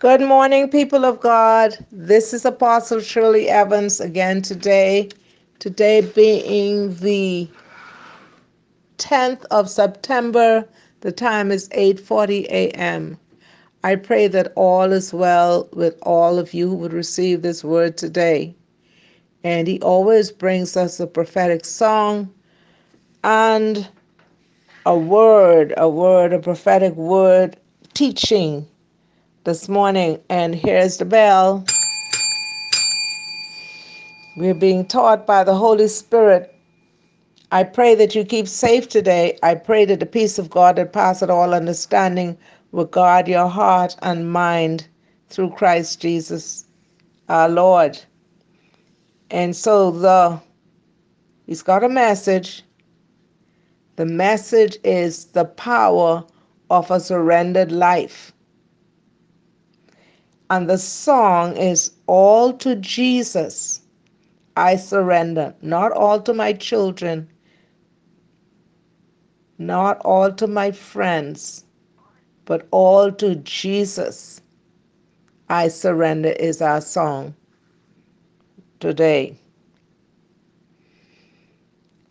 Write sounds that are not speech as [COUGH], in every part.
Good morning, people of God. This is Apostle Shirley Evans again today. Today being the 10th of September. The time is 8:40 a.m. I pray that all is well with all of you who would receive this word today. And he always brings us a prophetic song and a word, a word, a prophetic word teaching this morning. And here's the bell. We're being taught by the Holy Spirit. I pray that you keep safe today. I pray that the peace of God that passeth all understanding will guard your heart and mind through Christ Jesus our Lord. And so the he's got a message. The message is the power of a surrendered life. And the song is All to Jesus I surrender, not all to my children, not all to my friends, but all to Jesus I surrender is our song today.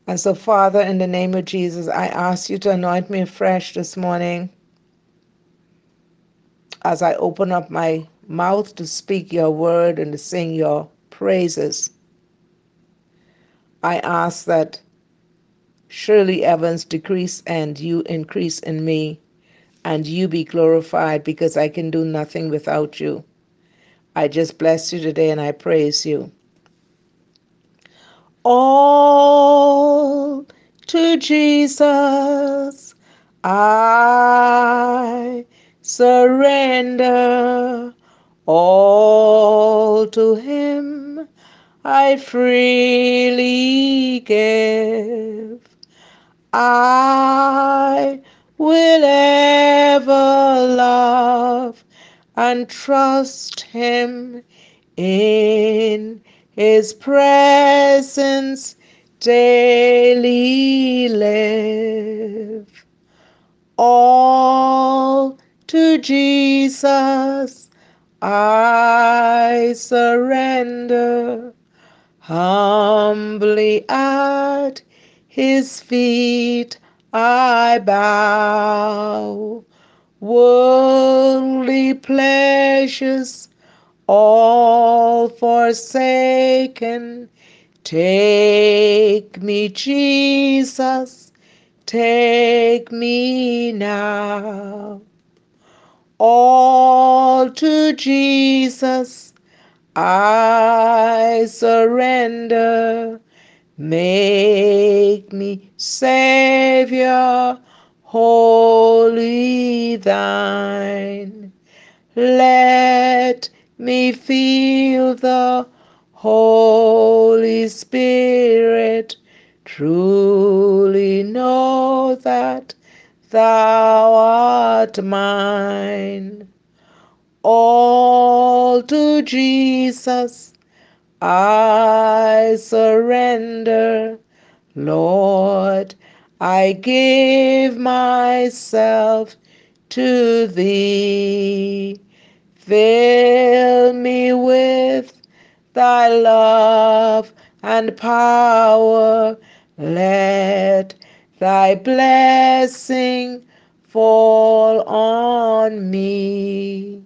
And so, Father, in the name of Jesus, I ask you to anoint me afresh this morning as I open up my mouth to speak your word and to sing your praises. I ask that Shirley Evans decrease and you increase in me, and you be glorified because I can do nothing without you. I just bless you today and I praise you. All to Jesus I surrender. All to Him I freely give. I will ever love and trust Him in His presence daily live. All to Jesus I surrender humbly at his feet I bow. Worldly pleasures all forsaken. Take me, Jesus, take me now. All to Jesus I surrender. Make me Savior, wholly thine. Let me feel the Holy Spirit, truly know that thou art mine. All to Jesus I surrender. Lord, I give myself to thee. Fill me with thy love and power. Let thy blessing fall on me.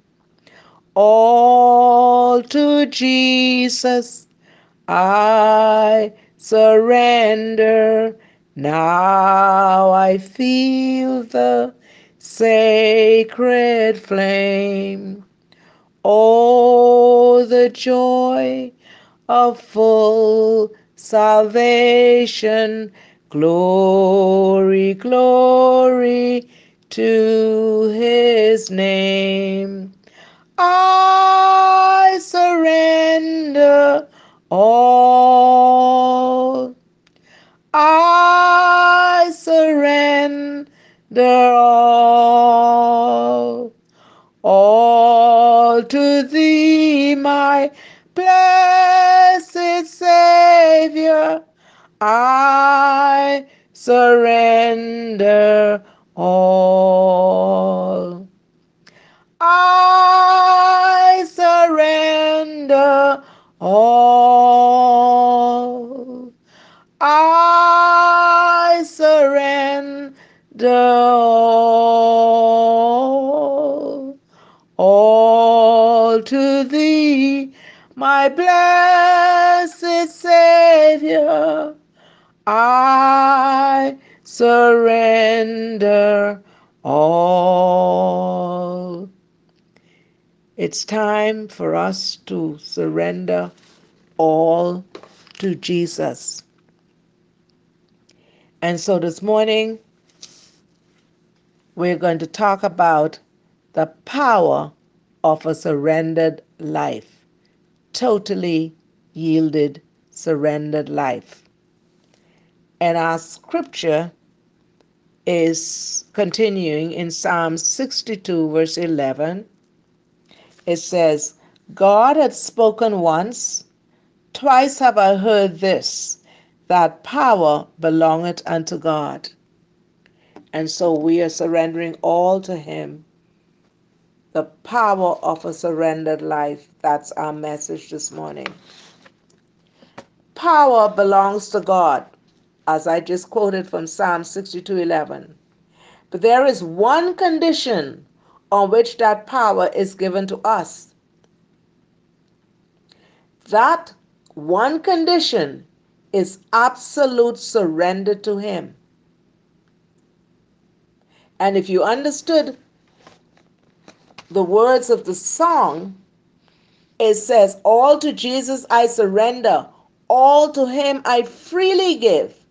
All to Jesus I surrender. Now I feel the sacred flame. Oh, the joy of full salvation. Glory, glory to his name. I surrender all. I surrender all. All to thee, my blessed Savior, I surrender all. I surrender all. I surrender all, all to thee, my blessed Savior. I surrender all. It's time for us to surrender all to Jesus. And so this morning, we're going to talk about the power of a surrendered life, totally yielded, surrendered life. And our scripture is continuing in Psalm 62, verse 11. It says, God had spoken once, twice have I heard this that power belongeth unto God. And so we are surrendering all to Him. The power of a surrendered life. That's our message this morning. Power belongs to God, as I just quoted from Psalm 62 11. But there is one condition on which that power is given to us. That one condition is absolute surrender to Him. And if you understood the words of the song, it says, All to Jesus I surrender, all to Him I freely give.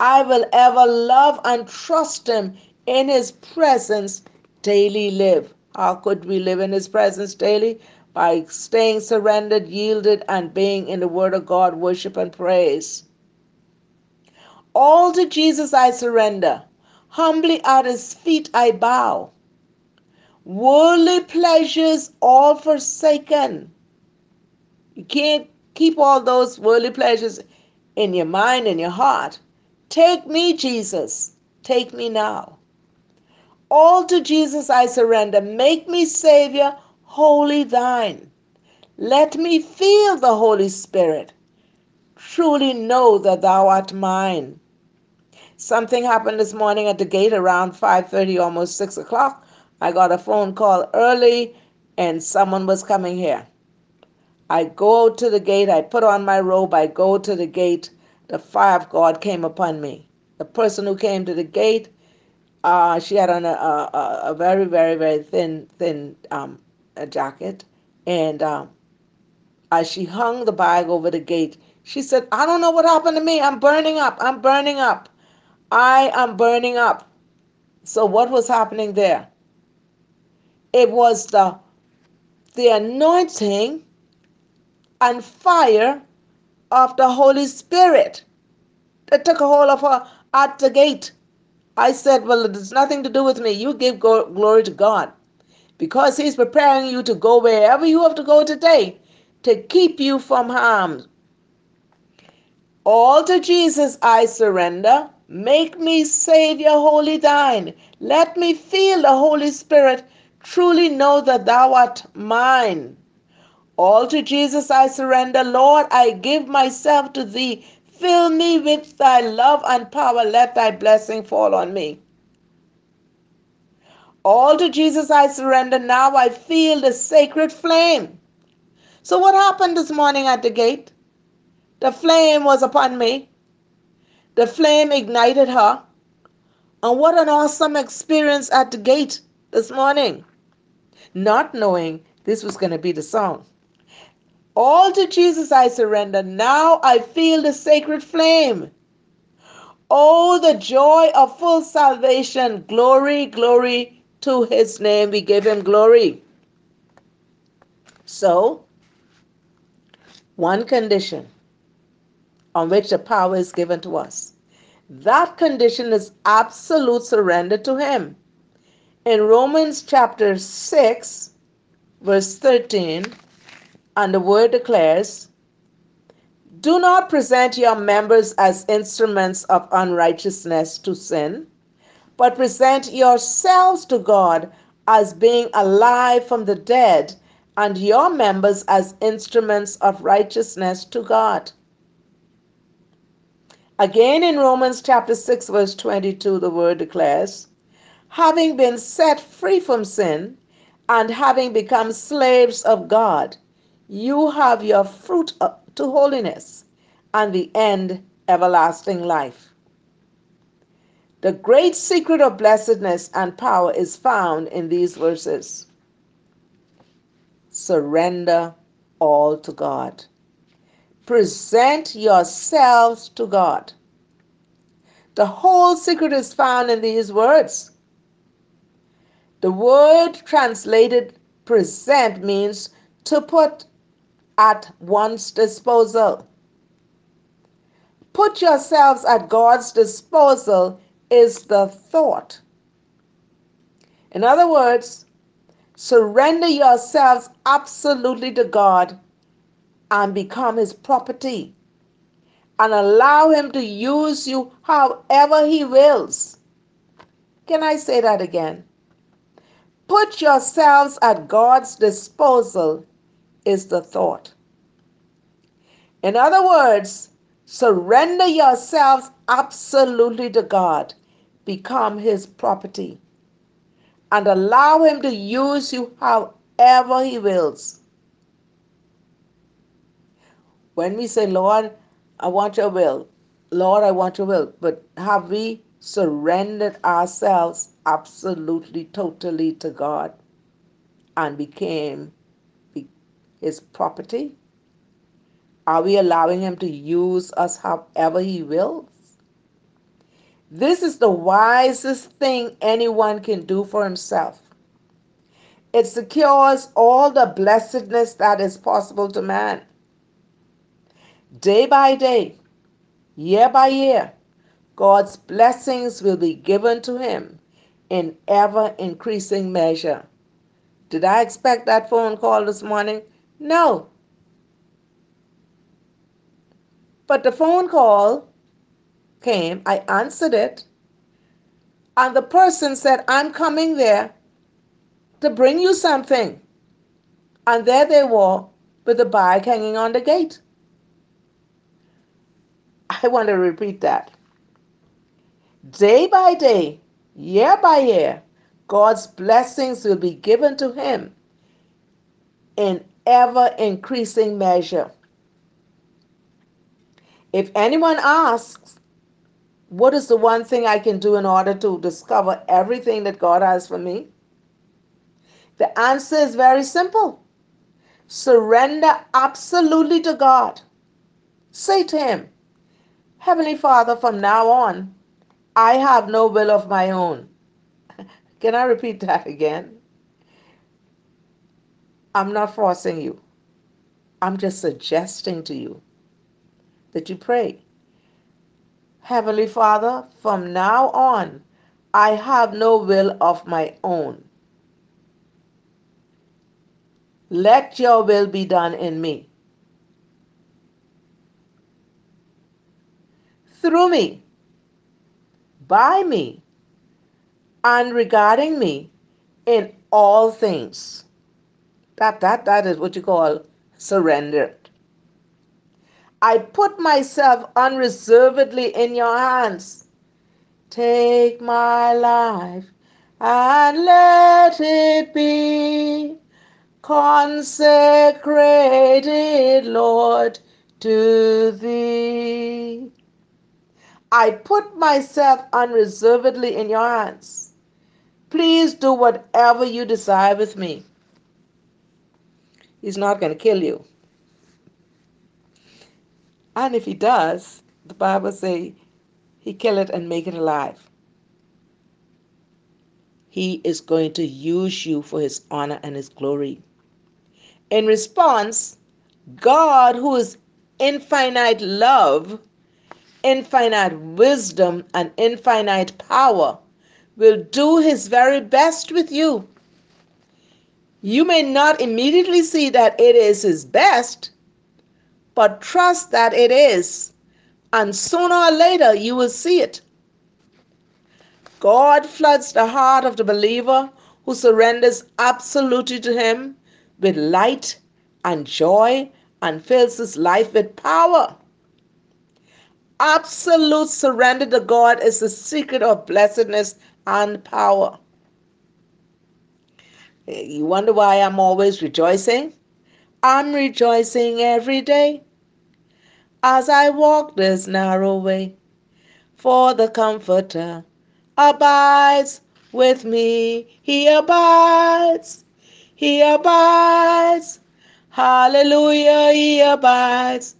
I will ever love and trust Him in His presence daily live. How could we live in His presence daily? By staying surrendered, yielded, and being in the Word of God, worship and praise. All to Jesus I surrender. Humbly at his feet I bow. Worldly pleasures all forsaken. You can't keep all those worldly pleasures in your mind and your heart. Take me, Jesus. Take me now. All to Jesus I surrender. Make me Savior, wholly thine. Let me feel the Holy Spirit. Truly know that thou art mine. Something happened this morning at the gate around 5:30, almost 6 o'clock. I got a phone call early and someone was coming here. I go to the gate, I put on my robe, I go to the gate. The fire of God came upon me. The person who came to the gate, uh, she had on a, a, a, very, very, very thin, thin um, jacket. And um, as she hung the bag over the gate, she said, I don't know what happened to me. I'm burning up. I'm burning up. I am burning up. So what was happening there? It was the the anointing and fire of the Holy Spirit that took a hold of her at the gate. I said, Well, it has nothing to do with me. You give glory to God because He's preparing you to go wherever you have to go today to keep you from harm. All to Jesus I surrender. Make me Savior wholly thine. Let me feel the Holy Spirit, truly know that thou art mine. All to Jesus I surrender. Lord, I give myself to thee. Fill me with thy love and power. Let thy blessing fall on me. All to Jesus I surrender. Now I feel the sacred flame. So, what happened this morning at the gate? The flame was upon me. The flame ignited her. And what an awesome experience at the gate this morning, not knowing this was going to be the song. All to Jesus I surrender. Now I feel the sacred flame. Oh, the joy of full salvation. Glory, glory to his name. We give him glory. So, one condition on which the power is given to us that condition is absolute surrender to Him. In Romans chapter 6, verse 13, and the word declares, Do not present your members as instruments of unrighteousness to sin, but present yourselves to God as being alive from the dead, and your members as instruments of righteousness to God. Again in Romans chapter 6 verse 22 the word declares, having been set free from sin and having become slaves of God, you have your fruit to holiness and the end everlasting life. The great secret of blessedness and power is found in these verses. Surrender all to God. Present yourselves to God. The whole secret is found in these words. The word translated present means to put at one's disposal. Put yourselves at God's disposal is the thought. In other words, surrender yourselves absolutely to God and become His property and allow Him to use you however He wills. Can I say that again? Put yourselves at God's disposal is the thought. In other words, surrender yourselves absolutely to God, become His property, and allow Him to use you however He wills. When we say, Lord, I want your will, Lord, I want your will, but have we surrendered ourselves absolutely, totally to God and became his property? Are we allowing him to use us however he wills? This is the wisest thing anyone can do for himself. It secures all the blessedness that is possible to man. Day by day, year by year, God's blessings will be given to him in ever increasing measure. Did I expect that phone call this morning? No. But the phone call came, I answered it, and the person said, I'm coming there to bring you something. And there they were with the bag hanging on the gate. I want to repeat that. Day by day, year by year, God's blessings will be given to him in ever increasing measure. If anyone asks, what is the one thing I can do in order to discover everything that God has for me? The answer is very simple surrender absolutely to God. Say to Him, Heavenly Father, from now on, I have no will of my own. [LAUGHS] Can I repeat that again? I'm not forcing you. I'm just suggesting to you that you pray. Heavenly Father, from now on, I have no will of my own. Let your will be done in me. Through me, by me, and regarding me in all things. That, that, that is what you call surrendered. I put myself unreservedly in your hands. Take my life and let it be consecrated, Lord, to thee. I put myself unreservedly in your hands. Please do whatever you desire with me. He's not going to kill you. And if he does, the Bible say he kill it and make it alive. He is going to use you for his honor and his glory. In response, God, who is infinite love, infinite wisdom, and infinite power, will do his very best with you. You may not immediately see that it is his best, but trust that it is, and sooner or later you will see it. God floods the heart of the believer who surrenders absolutely to him with light and joy and fills his life with power. Absolute surrender to God is the secret of blessedness and power. You wonder why I'm always rejoicing? I'm rejoicing every day as I walk this narrow way, for the Comforter abides with me. He abides, He abides. Hallelujah, He abides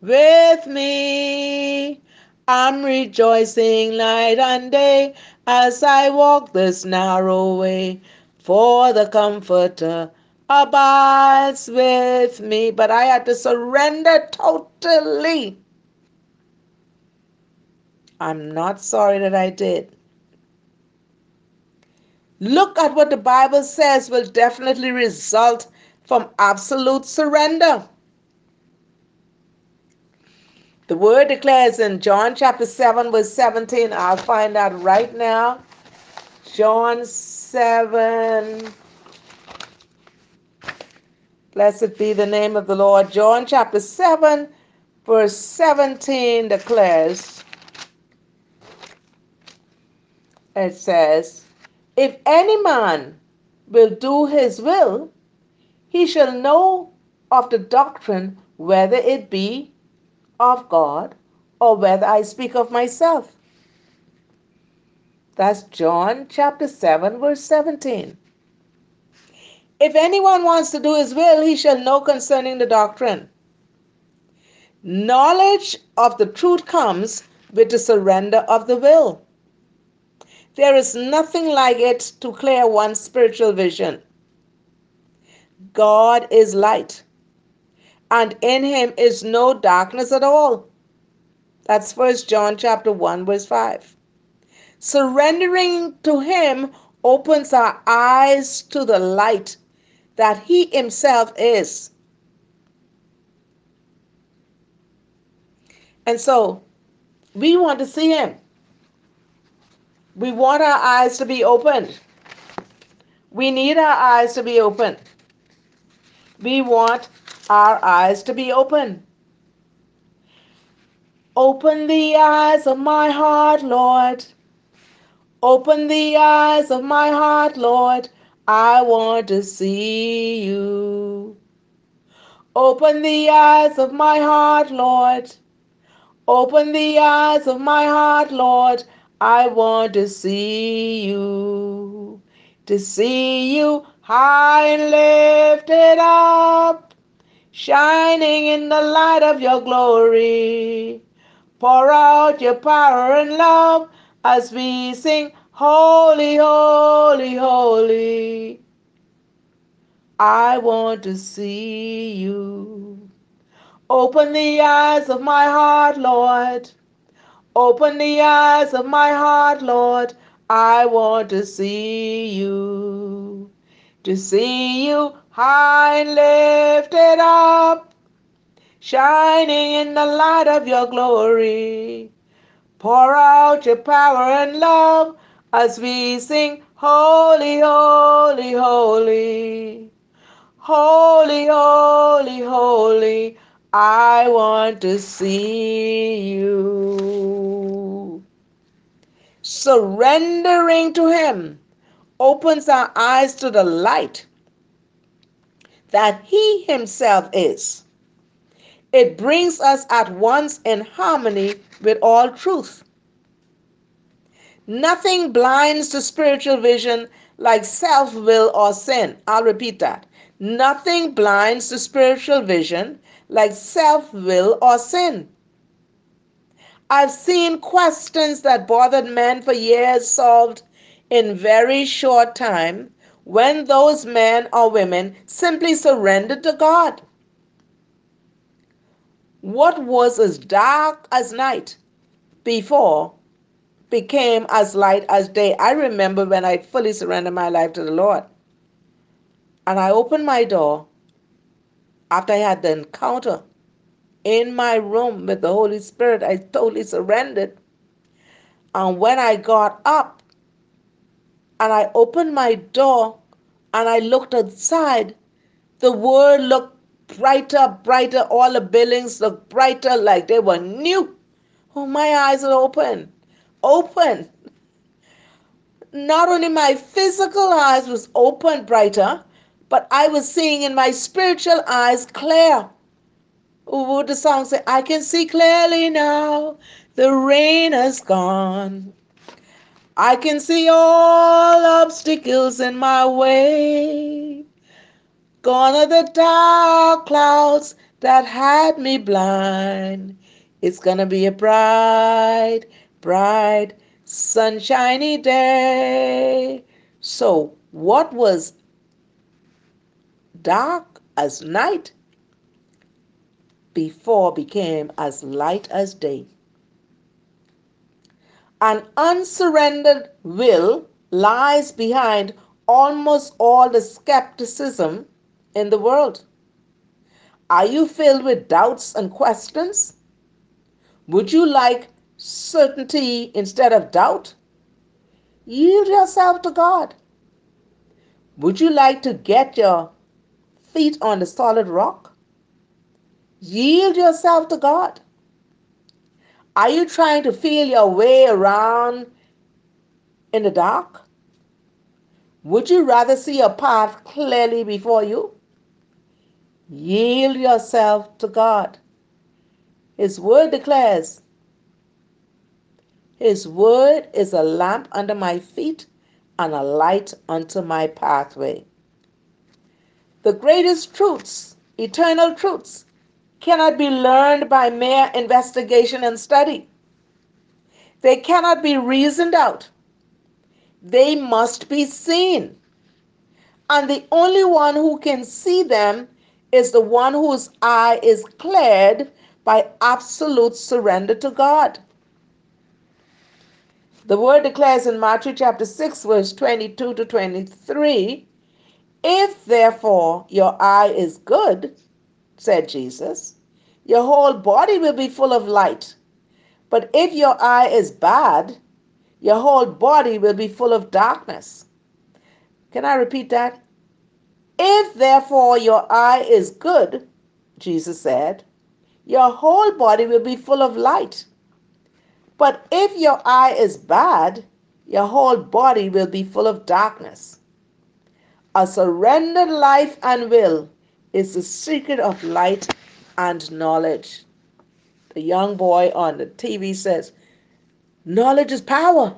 with me. I'm rejoicing night and day as I walk this narrow way, for the Comforter abides with me. But I had to surrender totally. I'm not sorry that I did. Look at what the Bible says will definitely result from absolute surrender. The word declares in John chapter 7, verse 17. I'll find that right now. John 7. Blessed be the name of the Lord. John chapter 7, verse 17 declares it says, If any man will do his will, he shall know of the doctrine whether it be of God or whether I speak of myself. That's John chapter 7, verse 17. If anyone wants to do his will, he shall know concerning the doctrine. Knowledge of the truth comes with the surrender of the will. There is nothing like it to clear one's spiritual vision. God is light, and in him is no darkness at all. That's First John chapter 1 verse 5. Surrendering to him opens our eyes to the light that he himself is. And so we want to see him. We want our eyes to be opened. We need our eyes to be open. We want our eyes to be open. Open the eyes of my heart, Lord. Open the eyes of my heart, Lord. I want to see you. Open the eyes of my heart, Lord. Open the eyes of my heart, Lord. I want to see you. To see you high and lifted up, shining in the light of your glory. Pour out your power and love as we sing, Holy, Holy, Holy. I want to see you. Open the eyes of my heart, Lord. Open the eyes of my heart, Lord. I want to see you. To see you high and lifted up, shining in the light of your glory. Pour out your power and love as we sing, Holy, Holy, Holy. Holy, holy, holy, I want to see you. Surrendering to Him opens our eyes to the light that He Himself is. It brings us at once in harmony with all truth. Nothing blinds to spiritual vision like self will or sin. I'll repeat that. Nothing blinds to spiritual vision like self will or sin. I've seen questions that bothered men for years solved in very short time when those men or women simply surrendered to God. What was as dark as night before became as light as day. I remember when I fully surrendered my life to the Lord. And I opened my door after I had the encounter in my room with the Holy Spirit. I totally surrendered. And when I got up and I opened my door and I looked outside, The world looked brighter, brighter. All the buildings looked brighter, like they were new. Oh, my eyes were open, open. Not only my physical eyes was open brighter, but I was seeing in my spiritual eyes clear. What the song say? I can see clearly now. The rain has gone. I can see all obstacles in my way. Gone are the dark clouds that had me blind. It's gonna be a bright, bright, sunshiny day. So, what was dark as night before became as light as day. An unsurrendered will lies behind almost all the skepticism in the world. Are you filled with doubts and questions? Would you like certainty instead of doubt? Yield yourself to God. Would you like to get your feet on the solid rock? Yield yourself to God. Are you trying to feel your way around in the dark? Would you rather see a path clearly before you? Yield yourself to God. His word declares, His word is a lamp under my feet and a light unto my pathway. The greatest truths, eternal truths, cannot be learned by mere investigation and study. They cannot be reasoned out. They must be seen. And the only one who can see them is the one whose eye is cleared by absolute surrender to God. The word declares in Matthew chapter 6, verse 22 to 23 if therefore your eye is good, said Jesus, your whole body will be full of light. But if your eye is bad, your whole body will be full of darkness. Can I repeat that? If therefore your eye is good, Jesus said, your whole body will be full of light. But if your eye is bad, your whole body will be full of darkness. A surrendered life and will is the secret of light and knowledge. The young boy on the TV says, Knowledge is power.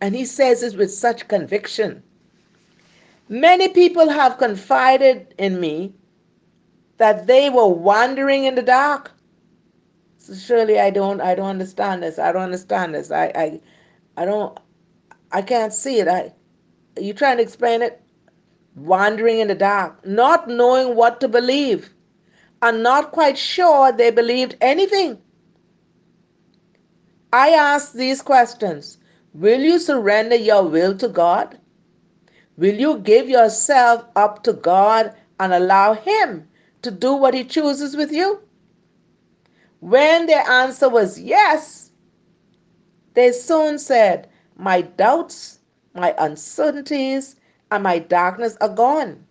And he says this with such conviction. Many people have confided in me that they were wandering in the dark. So surely I don't I don't understand this. I don't understand this. I I I don't I can't see it. I are you trying to explain it? Wandering in the dark, not knowing what to believe, and not quite sure they believed anything. I ask these questions Will you surrender your will to God? Will you give yourself up to God and allow Him to do what He chooses with you? When their answer was yes, they soon said, My doubts my uncertainties, and my darkness are gone.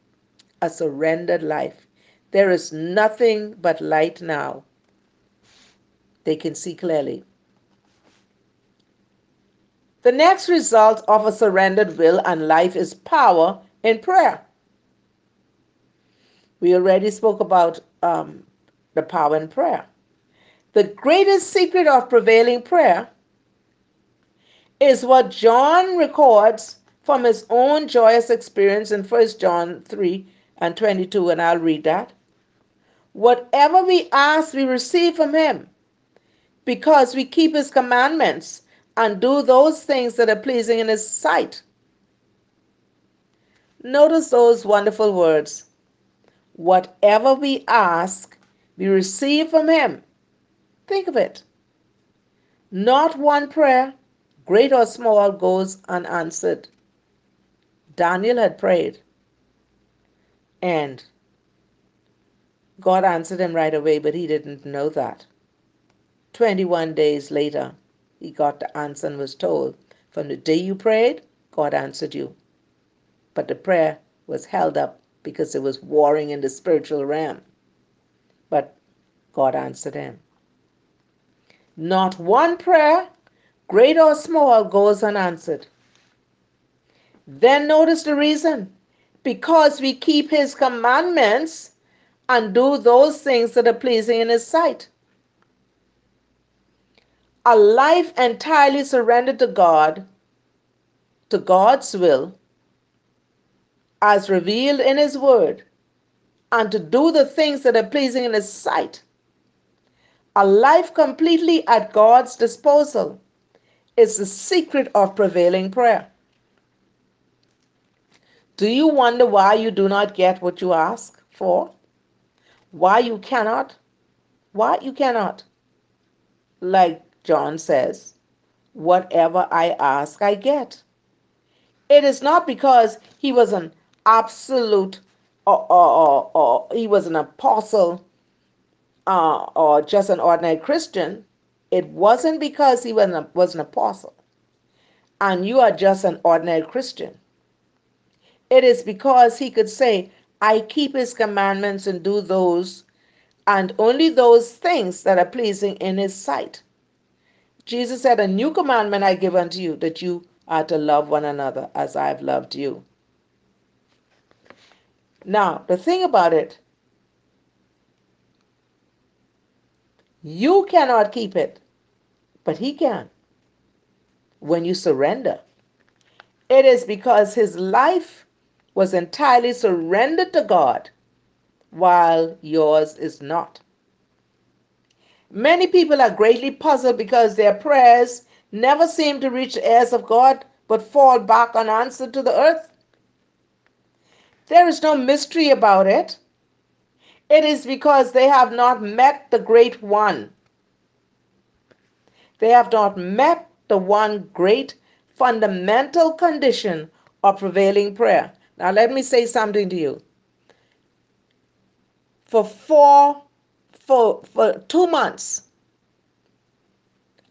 A surrendered life. There is nothing but light now. They can see clearly. The next result of a surrendered will and life is power in prayer. We already spoke about um, the power in prayer. The greatest secret of prevailing prayer is what John records from his own joyous experience in 1 John 3 and 22, and I'll read that. Whatever we ask, we receive from him because we keep his commandments and do those things that are pleasing in his sight. Notice those wonderful words. Whatever we ask, we receive from him. Think of it. Not one prayer, great or small, goes unanswered. Daniel had prayed, and God answered him right away, but he didn't know that. 21 days later, he got the answer and was told, From the day you prayed, God answered you. But the prayer was held up because it was warring in the spiritual realm. But God answered him. Not one prayer, great or small, goes unanswered. Then notice the reason because we keep his commandments and do those things that are pleasing in his sight. A life entirely surrendered to God, to God's will, as revealed in his word, and to do the things that are pleasing in his sight. A life completely at God's disposal is the secret of prevailing prayer. Do you wonder why you do not get what you ask for? Why you cannot? Why you cannot? Like John says, whatever I ask, I get. It is not because he was an absolute or, or, or, or he was an apostle uh, or just an ordinary Christian. It wasn't because he was an, was an apostle and you are just an ordinary Christian. It is because he could say, I keep his commandments and do those, and only those things that are pleasing in his sight. Jesus said, A new commandment I give unto you, that you are to love one another as I've loved you. Now, the thing about it, you cannot keep it, but he can when you surrender. It is because his life was entirely surrendered to God, while yours is not. Many people are greatly puzzled because their prayers never seem to reach the ears of God but fall back unanswered to the earth. There is no mystery about it. It is because they have not met the great one. They have not met the one great fundamental condition of prevailing prayer. Now, let me say something to you. For four, for, for two months,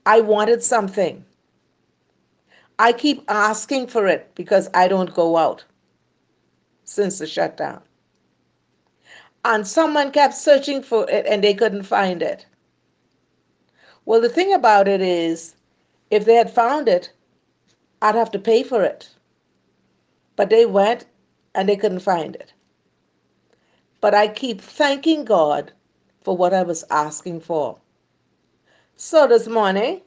I wanted something. I keep asking for it because I don't go out since the shutdown. And someone kept searching for it and they couldn't find it. Well, the thing about it is, if they had found it, I'd have to pay for it. But they went and they couldn't find it. But I keep thanking God for what I was asking for. So this morning,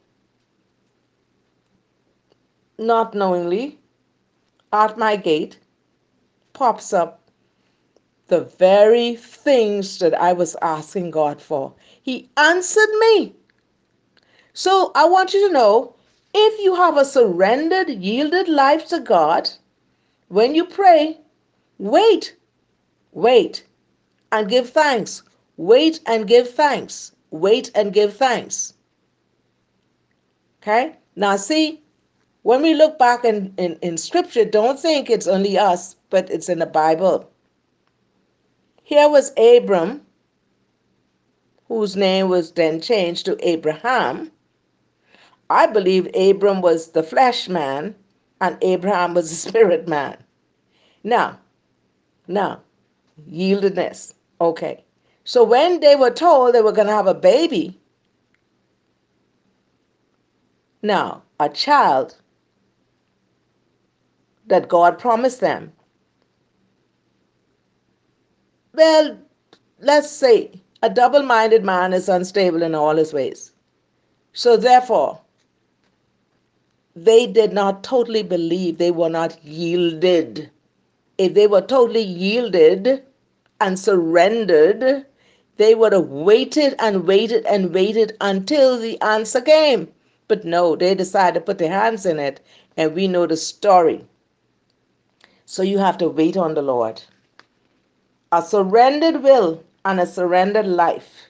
not knowingly, at my gate pops up the very things that I was asking God for. He answered me. So I want you to know if you have a surrendered, yielded life to God, when you pray, Wait, wait, and give thanks. Wait and give thanks. Wait and give thanks. Okay? Now, see, when we look back in, in, in scripture, don't think it's only us, but it's in the Bible. Here was Abram, whose name was then changed to Abraham. I believe Abram was the flesh man and Abraham was the [LAUGHS] spirit man. Now, now, yieldedness. Okay. So when they were told they were going to have a baby, now, a child that God promised them, well, let's say a double minded man is unstable in all his ways. So therefore, they did not totally believe, they were not yielded if they were totally yielded and surrendered, they would have waited and waited and waited until the answer came. But no, they decided to put their hands in it, and we know the story. So you have to wait on the Lord. A surrendered will and a surrendered life.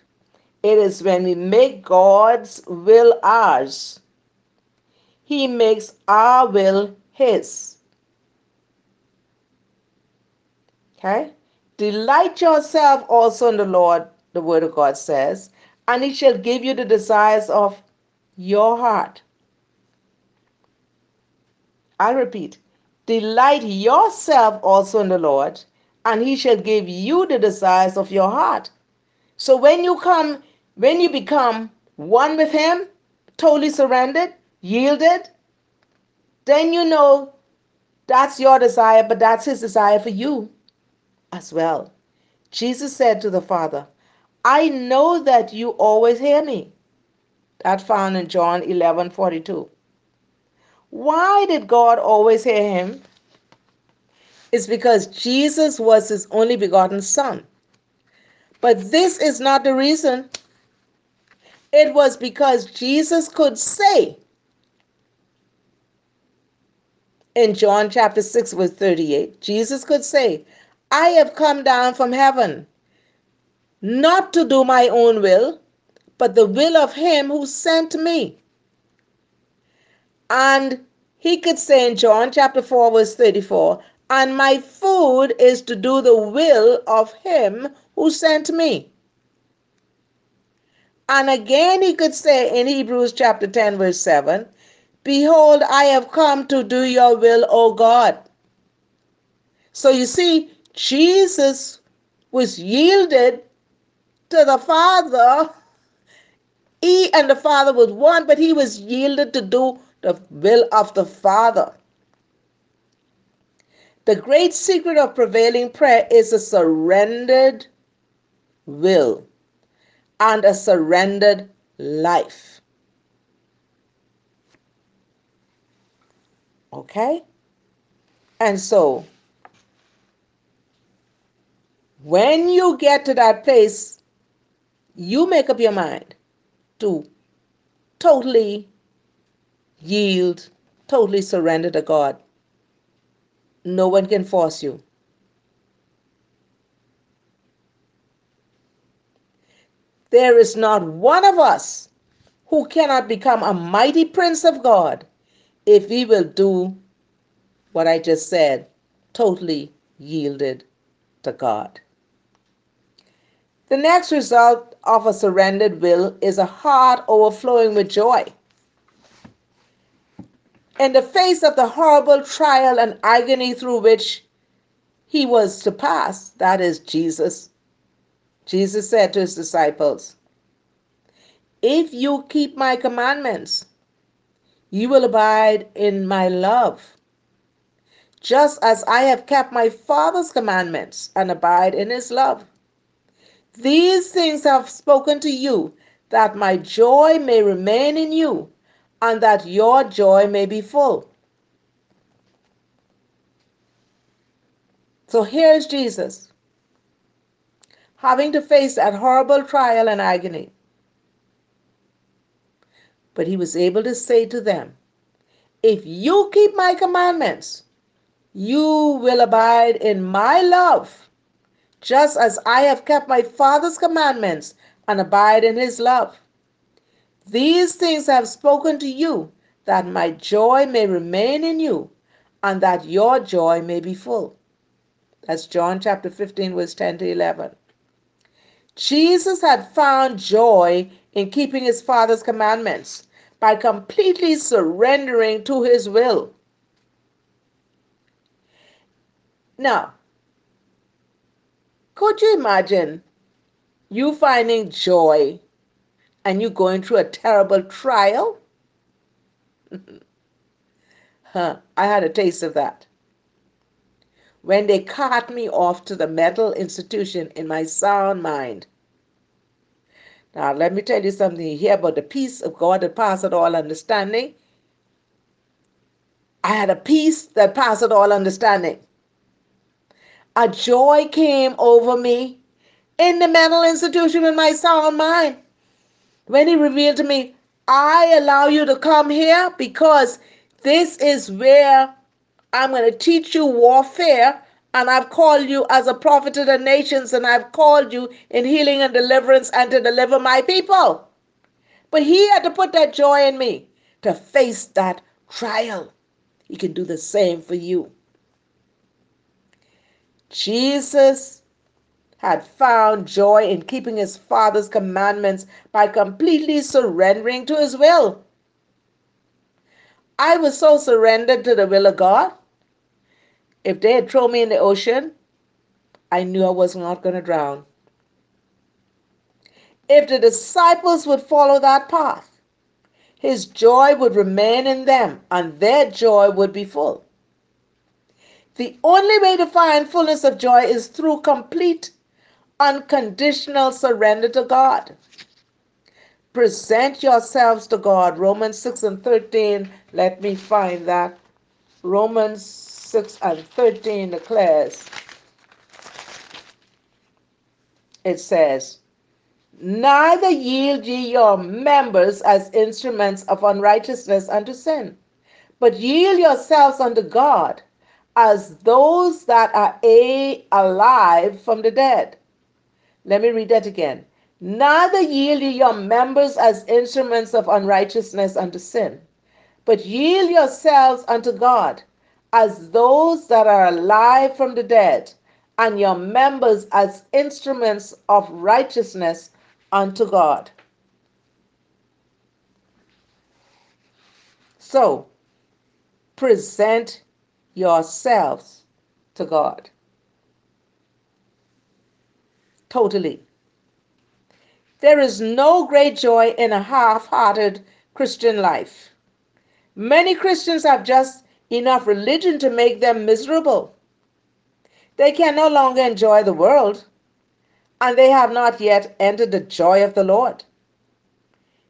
It is when we make God's will ours, He makes our will His. Okay? Delight yourself also in the Lord, the word of God says, and he shall give you the desires of your heart. I repeat, delight yourself also in the Lord, and he shall give you the desires of your heart. So when you come, when you become one with him, totally surrendered, yielded, then you know that's your desire, but that's his desire for you as well. Jesus said to the Father, I know that you always hear me. That found in John 11 42. Why did God always hear him? It's because Jesus was his only begotten Son. But this is not the reason. It was because Jesus could say in John chapter 6, verse 38, Jesus could say, I have come down from heaven not to do my own will, but the will of him who sent me. And he could say in John chapter 4, verse 34, and my food is to do the will of him who sent me. And again, he could say in Hebrews chapter 10, verse 7, Behold, I have come to do your will, O God. So you see, Jesus was yielded to the Father. He and the Father was one, but he was yielded to do the will of the Father. The great secret of prevailing prayer is a surrendered will and a surrendered life. Okay? And so, when you get to that place, you make up your mind to totally yield, totally surrender to God. No one can force you. There is not one of us who cannot become a mighty prince of God if we will do what I just said, totally yielded to God. The next result of a surrendered will is a heart overflowing with joy. In the face of the horrible trial and agony through which he was to pass, that is Jesus, Jesus said to his disciples, If you keep my commandments, you will abide in my love, just as I have kept my Father's commandments and abide in his love. These things have spoken to you, that my joy may remain in you and that your joy may be full. So here's Jesus having to face that horrible trial and agony. But he was able to say to them, If you keep my commandments, you will abide in my love, just as I have kept my Father's commandments and abide in his love. These things I have spoken to you, that my joy may remain in you, and that your joy may be full. That's John chapter 15, verse 10 to 11. Jesus had found joy in keeping his Father's commandments by completely surrendering to his will. Now, could you imagine you finding joy and you going through a terrible trial? [LAUGHS] huh, I had a taste of that. When they cart me off to the mental institution in my sound mind. Now, let me tell you something here about the peace of God that passeth all understanding. I had a peace that passeth all understanding. A joy came over me in the mental institution in my sound mind when he revealed to me, I allow you to come here because this is where I'm going to teach you warfare. And I've called you as a prophet to the nations, and I've called you in healing and deliverance and to deliver my people. But he had to put that joy in me to face that trial. He can do the same for you. Jesus had found joy in keeping his Father's commandments by completely surrendering to his will. I was so surrendered to the will of God. If they had thrown me in the ocean, I knew I was not going to drown. If the disciples would follow that path, his joy would remain in them and their joy would be full. The only way to find fullness of joy is through complete, unconditional surrender to God. Present yourselves to God. Romans 6 and 13. Let me find that. Romans 6 and 13 declares it says, Neither yield ye your members as instruments of unrighteousness unto sin, but yield yourselves unto God as those that are a alive from the dead. Let me read that again. Neither yield ye your members as instruments of unrighteousness unto sin, but yield yourselves unto God as those that are alive from the dead, and your members as instruments of righteousness unto God. So, present yourselves to God. Totally. There is no great joy in a half hearted Christian life. Many Christians have just enough religion to make them miserable. They can no longer enjoy the world, and they have not yet entered the joy of the Lord.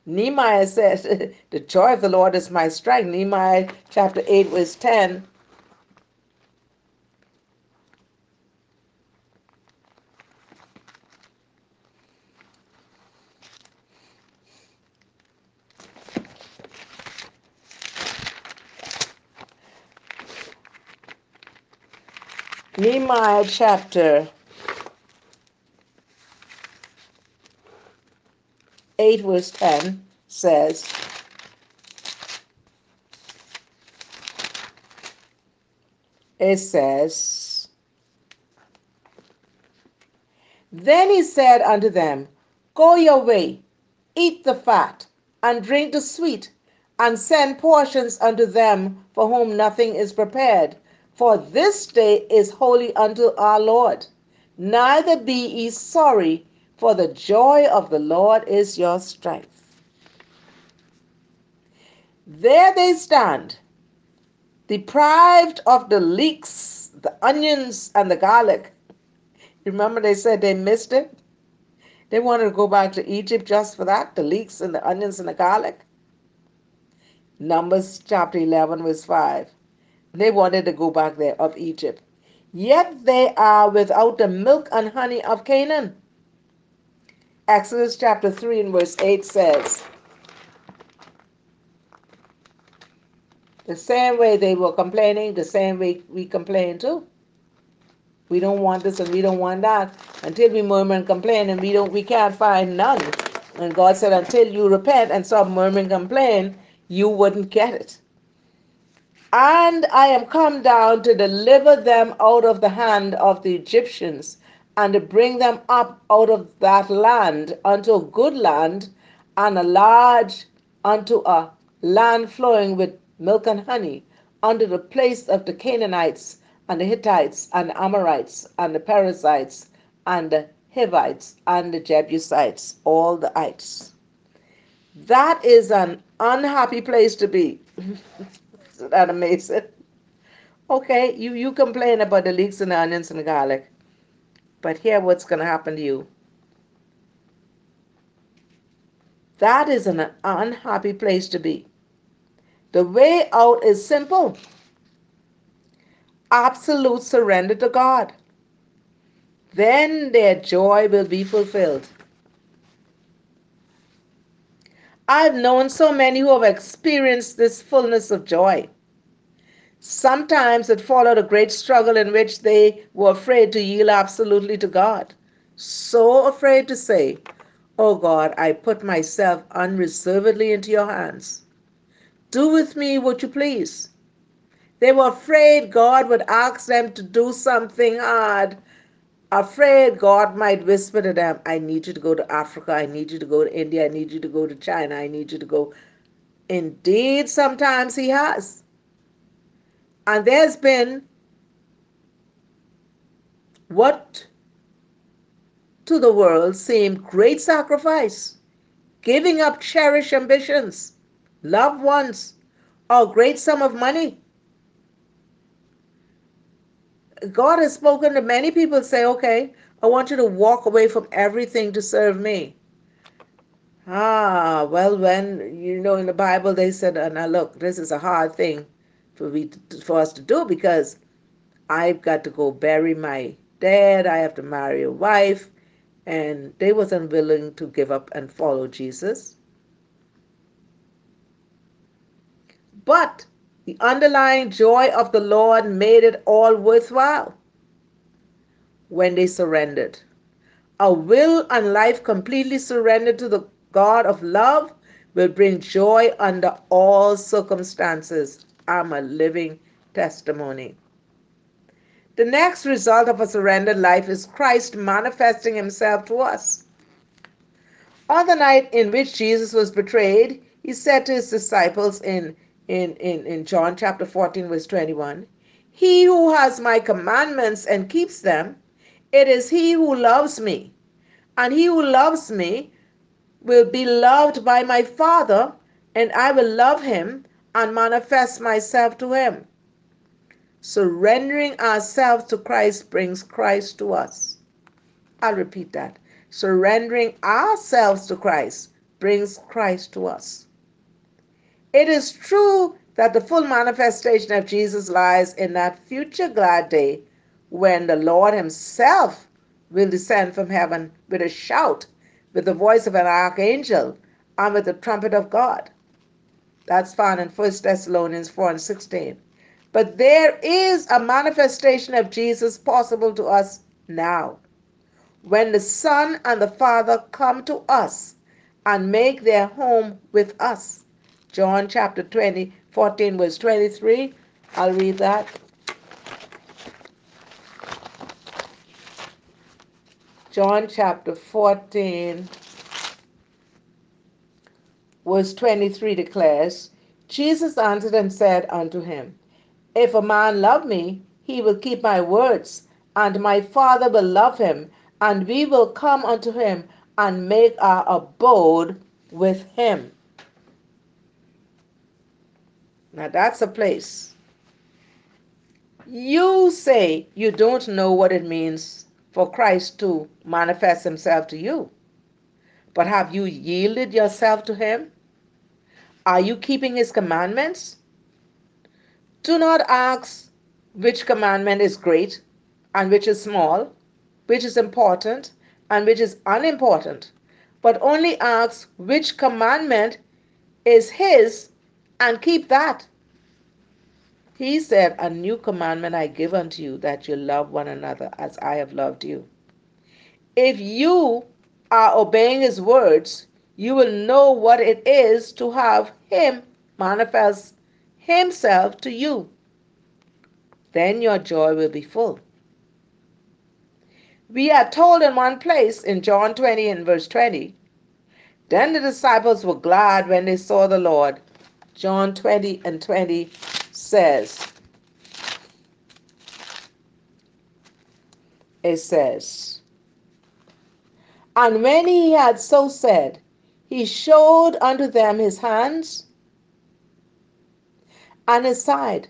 Nehemiah said, [LAUGHS] The joy of the Lord is my strength. Nehemiah chapter 8, verse 10. Nehemiah chapter 8, verse 10 says, It says, Then he said unto them, Go your way, eat the fat, and drink the sweet, and send portions unto them for whom nothing is prepared. For this day is holy unto our Lord. Neither be ye sorry, for the joy of the Lord is your strength. There they stand, deprived of the leeks, the onions, and the garlic. Remember, they said they missed it? They wanted to go back to Egypt just for that the leeks and the onions and the garlic. Numbers chapter 11, verse 5. They wanted to go back there of Egypt. Yet they are without the milk and honey of Canaan. Exodus chapter 3 and verse 8 says, The same way they were complaining, the same way we complain too. We don't want this and we don't want that until we murmur and complain and we don't we can't find none. And God said, until you repent and stop murmuring and complain, you wouldn't get it. And I am come down to deliver them out of the hand of the Egyptians, and to bring them up out of that land unto a good land, and a large unto a land flowing with milk and honey, unto the place of the Canaanites, and the Hittites, and the Amorites, and the Perizzites, and the Hivites, and the Jebusites, all the ites. That is an unhappy place to be. [LAUGHS] Isn't that amazing? Okay, you, you complain about the leeks and the onions and the garlic. But here what's going to happen to you. That is an unhappy place to be. The way out is simple. Absolute surrender to God. Then their joy will be fulfilled. I've known so many who have experienced this fullness of joy. Sometimes it followed a great struggle in which they were afraid to yield absolutely to God. So afraid to say, Oh God, I put myself unreservedly into your hands. Do with me what you please. They were afraid God would ask them to do something hard afraid God might whisper to them, I need you to go to Africa, I need you to go to India, I need you to go to China, I need you to go. Indeed, sometimes He has. And there's been what to the world seemed great sacrifice, giving up cherished ambitions, loved ones, or great sum of money. God has spoken to many people say, okay, I want you to walk away from everything to serve me. Ah, well, when, you know, in the Bible, they said, uh, now look, this is a hard thing for, we to, for us to do because I've got to go bury my dad, I have to marry a wife, and they wasn't willing to give up and follow Jesus. But the underlying joy of the Lord made it all worthwhile when they surrendered. A will and life completely surrendered to the God of love will bring joy under all circumstances. I'm a living testimony. The next result of a surrendered life is Christ manifesting himself to us. On the night in which Jesus was betrayed, he said to his disciples in, in, in, in John chapter 14, verse 21, He who has my commandments and keeps them, it is he who loves me. And he who loves me will be loved by my Father, and I will love him and manifest myself to him. Surrendering ourselves to Christ brings Christ to us. I'll repeat that. Surrendering ourselves to Christ brings Christ to us. It is true that the full manifestation of Jesus lies in that future glad day when the Lord Himself will descend from heaven with a shout with the voice of an archangel and with the trumpet of God. That's found in 1 Thessalonians 4 and 16. But there is a manifestation of Jesus possible to us now. When the Son and the Father come to us and make their home with us. John chapter 20, 14, verse 23. I'll read that. John chapter 14, verse 23 declares, Jesus answered and said unto him, If a man love me, he will keep my words, and my Father will love him, and we will come unto him and make our abode with him. Now that's a place. You say you don't know what it means for Christ to manifest himself to you. But have you yielded yourself to him? Are you keeping his commandments? Do not ask which commandment is great and which is small, which is important and which is unimportant, but only ask which commandment is his and keep that. He said, A new commandment I give unto you, that you love one another as I have loved you. If you are obeying his words, you will know what it is to have him manifest himself to you. Then your joy will be full. We are told in one place in John 20 and verse 20, then the disciples were glad when they saw the Lord. John 20 and 20 says, it says, And when he had so said, he showed unto them his hands and his side.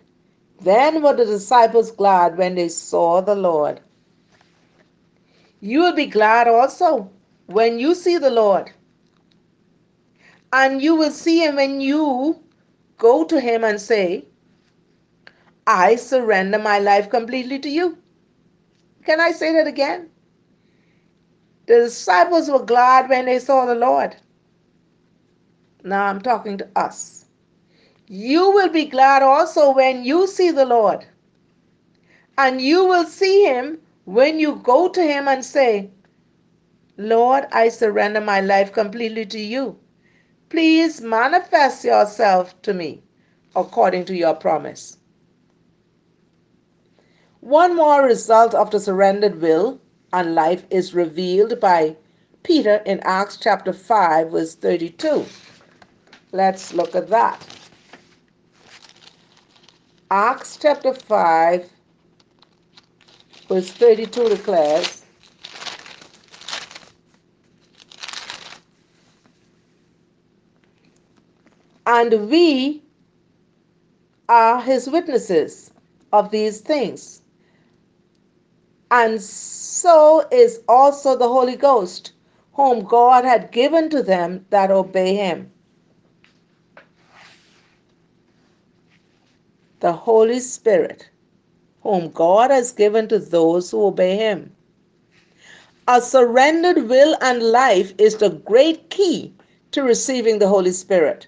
Then were the disciples glad when they saw the Lord. You will be glad also when you see the Lord. And you will see him when you go to him and say, I surrender my life completely to you. Can I say that again? The disciples were glad when they saw the Lord. Now I'm talking to us. You will be glad also when you see the Lord. And you will see him when you go to him and say, Lord, I surrender my life completely to you. Please manifest yourself to me according to your promise. One more result of the surrendered will and life is revealed by Peter in Acts chapter 5, verse 32. Let's look at that. Acts chapter 5, verse 32 declares, And we are his witnesses of these things. And so is also the Holy Ghost, whom God had given to them that obey him. The Holy Spirit, whom God has given to those who obey him. A surrendered will and life is the great key to receiving the Holy Spirit.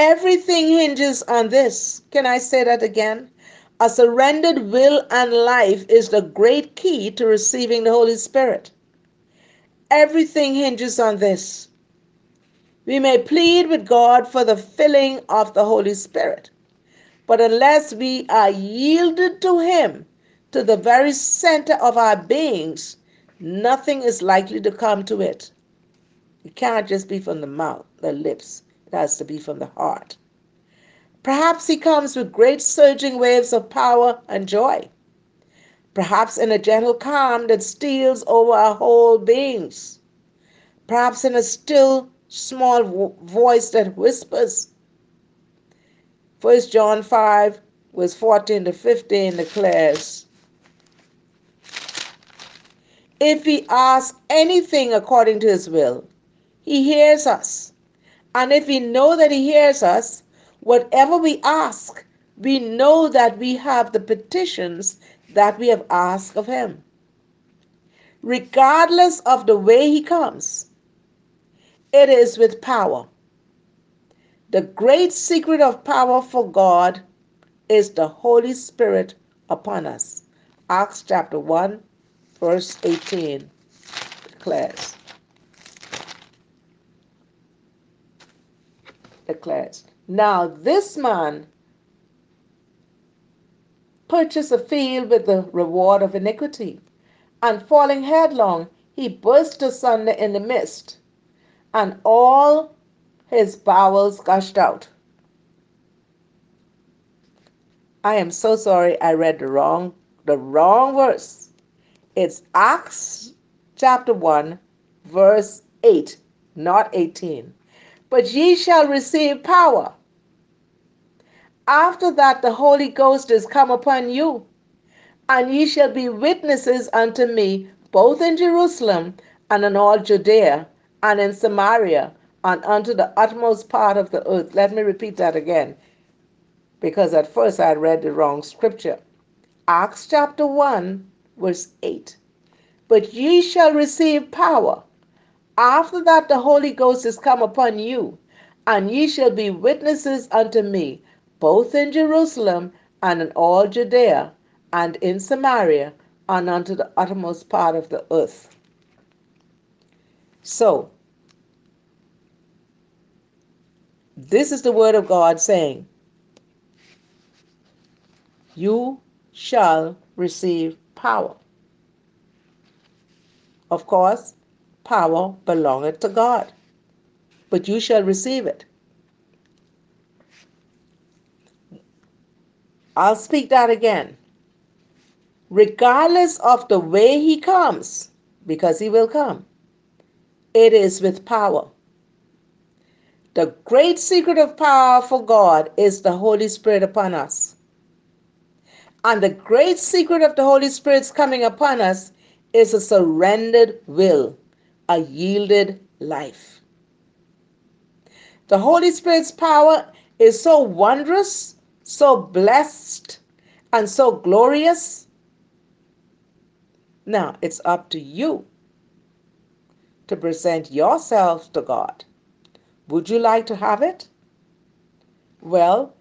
Everything hinges on this. Can I say that again? A surrendered will and life is the great key to receiving the Holy Spirit. Everything hinges on this. We may plead with God for the filling of the Holy Spirit, but unless we are yielded to Him, to the very center of our beings, nothing is likely to come to it. It can't just be from the mouth, the lips. It has to be from the heart. Perhaps he comes with great surging waves of power and joy. Perhaps in a gentle calm that steals over our whole beings. Perhaps in a still, small voice that whispers. 1 John 5, verse 14 to 15 declares If we ask anything according to his will, he hears us. And if we know that He hears us, whatever we ask, we know that we have the petitions that we have asked of Him. Regardless of the way He comes, it is with power. The great secret of power for God is the Holy Spirit upon us. Acts chapter 1, verse 18 declares. Declares. Now this man purchased a field with the reward of iniquity, and falling headlong, he burst asunder in the midst, and all his bowels gushed out. I am so sorry I read the wrong the wrong verse. It's Acts chapter 1 verse 8, not 18 but ye shall receive power. After that, the Holy Ghost is come upon you, and ye shall be witnesses unto me both in Jerusalem and in all Judea and in Samaria and unto the utmost part of the earth. Let me repeat that again, because at first I read the wrong scripture. Acts chapter 1, verse 8. But ye shall receive power after that, the Holy Ghost is come upon you, and ye shall be witnesses unto me, both in Jerusalem and in all Judea and in Samaria and unto the uttermost part of the earth. So, this is the word of God saying, You shall receive power. Of course, power belongeth to God, but you shall receive it. I'll speak that again. Regardless of the way he comes, because he will come, it is with power. The great secret of power for God is the Holy Spirit upon us. And the great secret of the Holy Spirit's coming upon us is a surrendered will a yielded life. The Holy Spirit's power is so wondrous, so blessed, and so glorious. Now it's up to you to present yourself to God. Would you like to have it? Well,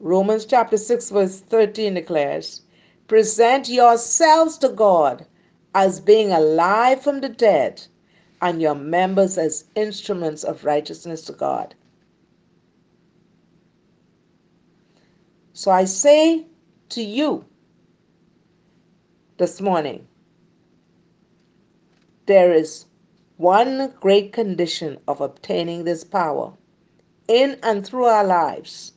Romans chapter 6, verse 13 declares, Present yourselves to God as being alive from the dead and your members as instruments of righteousness to God. So I say to you this morning, there is one great condition of obtaining this power in and through our lives,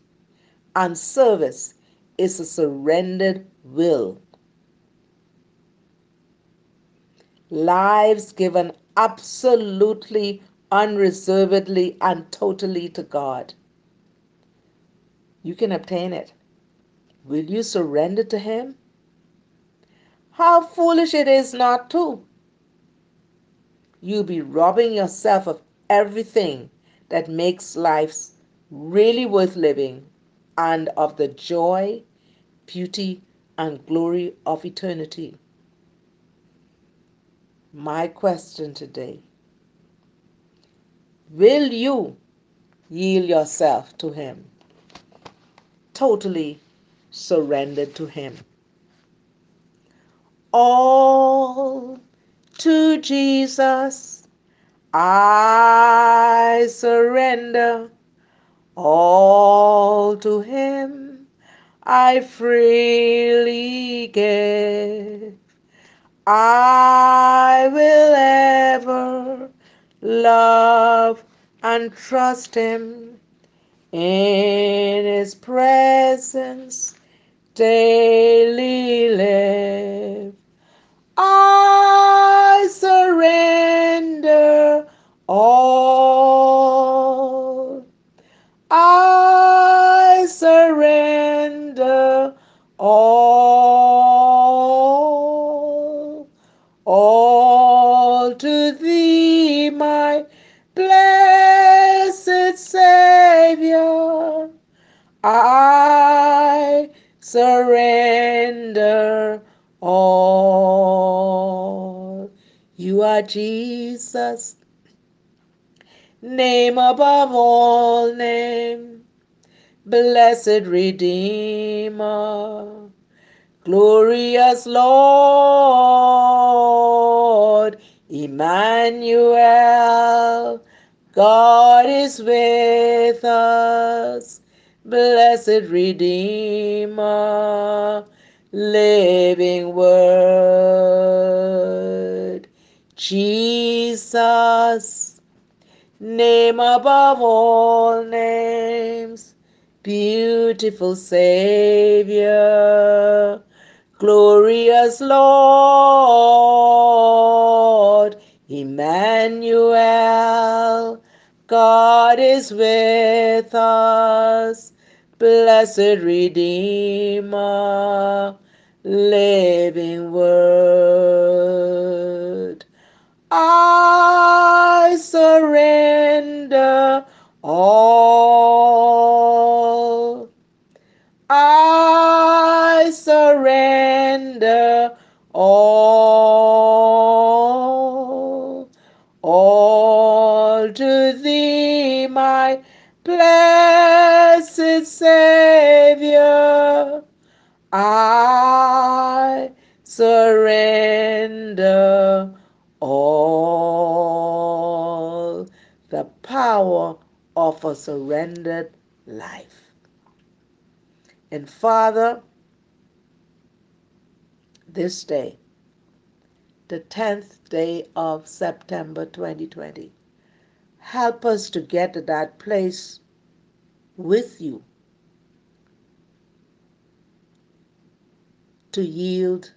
and service is a surrendered will. Lives given absolutely unreservedly and totally to God, you can obtain it. Will you surrender to Him? How foolish it is not to. You'll be robbing yourself of everything that makes life really worth living and of the joy, beauty, and glory of eternity. My question today Will you yield yourself to Him? Totally surrendered to Him. All to Jesus I surrender. All to Him I freely give. I will ever love and trust Him in His presence daily live. I surrender all. I surrender all. Surrender all. You are Jesus, name above all name, blessed Redeemer, glorious Lord, Emmanuel, God is with us blessed Redeemer, living Word. Jesus, name above all names, beautiful Savior, glorious Lord, Emmanuel, God is with us, blessed Redeemer, living Word. I surrender all. Blessed Savior. I surrender all. The power of a surrendered life. And Father, this day, the 10th day of September 2020, help us to get to that place with you to yield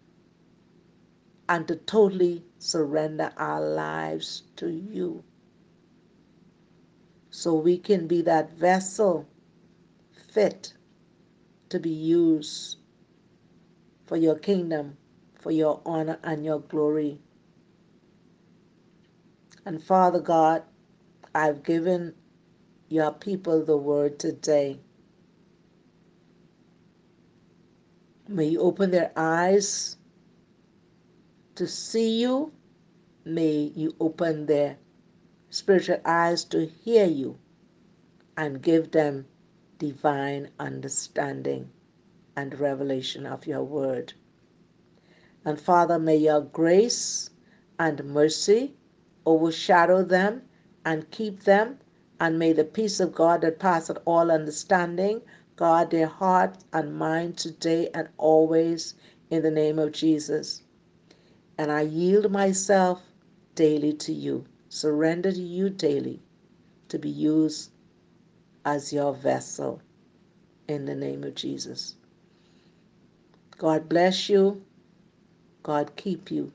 and to totally surrender our lives to you so we can be that vessel fit to be used for your kingdom, for your honor and your glory. And Father God, I've given your people the word today. May you open their eyes to see you. May you open their spiritual eyes to hear you and give them divine understanding and revelation of your word. And Father, may your grace and mercy overshadow them and keep them, and may the peace of God that passeth all understanding guard their heart and mind today and always in the name of Jesus. And I yield myself daily to you, surrender to you daily to be used as your vessel in the name of Jesus. God bless you. God keep you.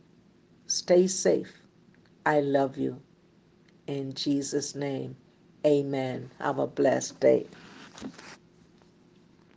Stay safe. I love you. In Jesus' name, amen. Have a blessed day.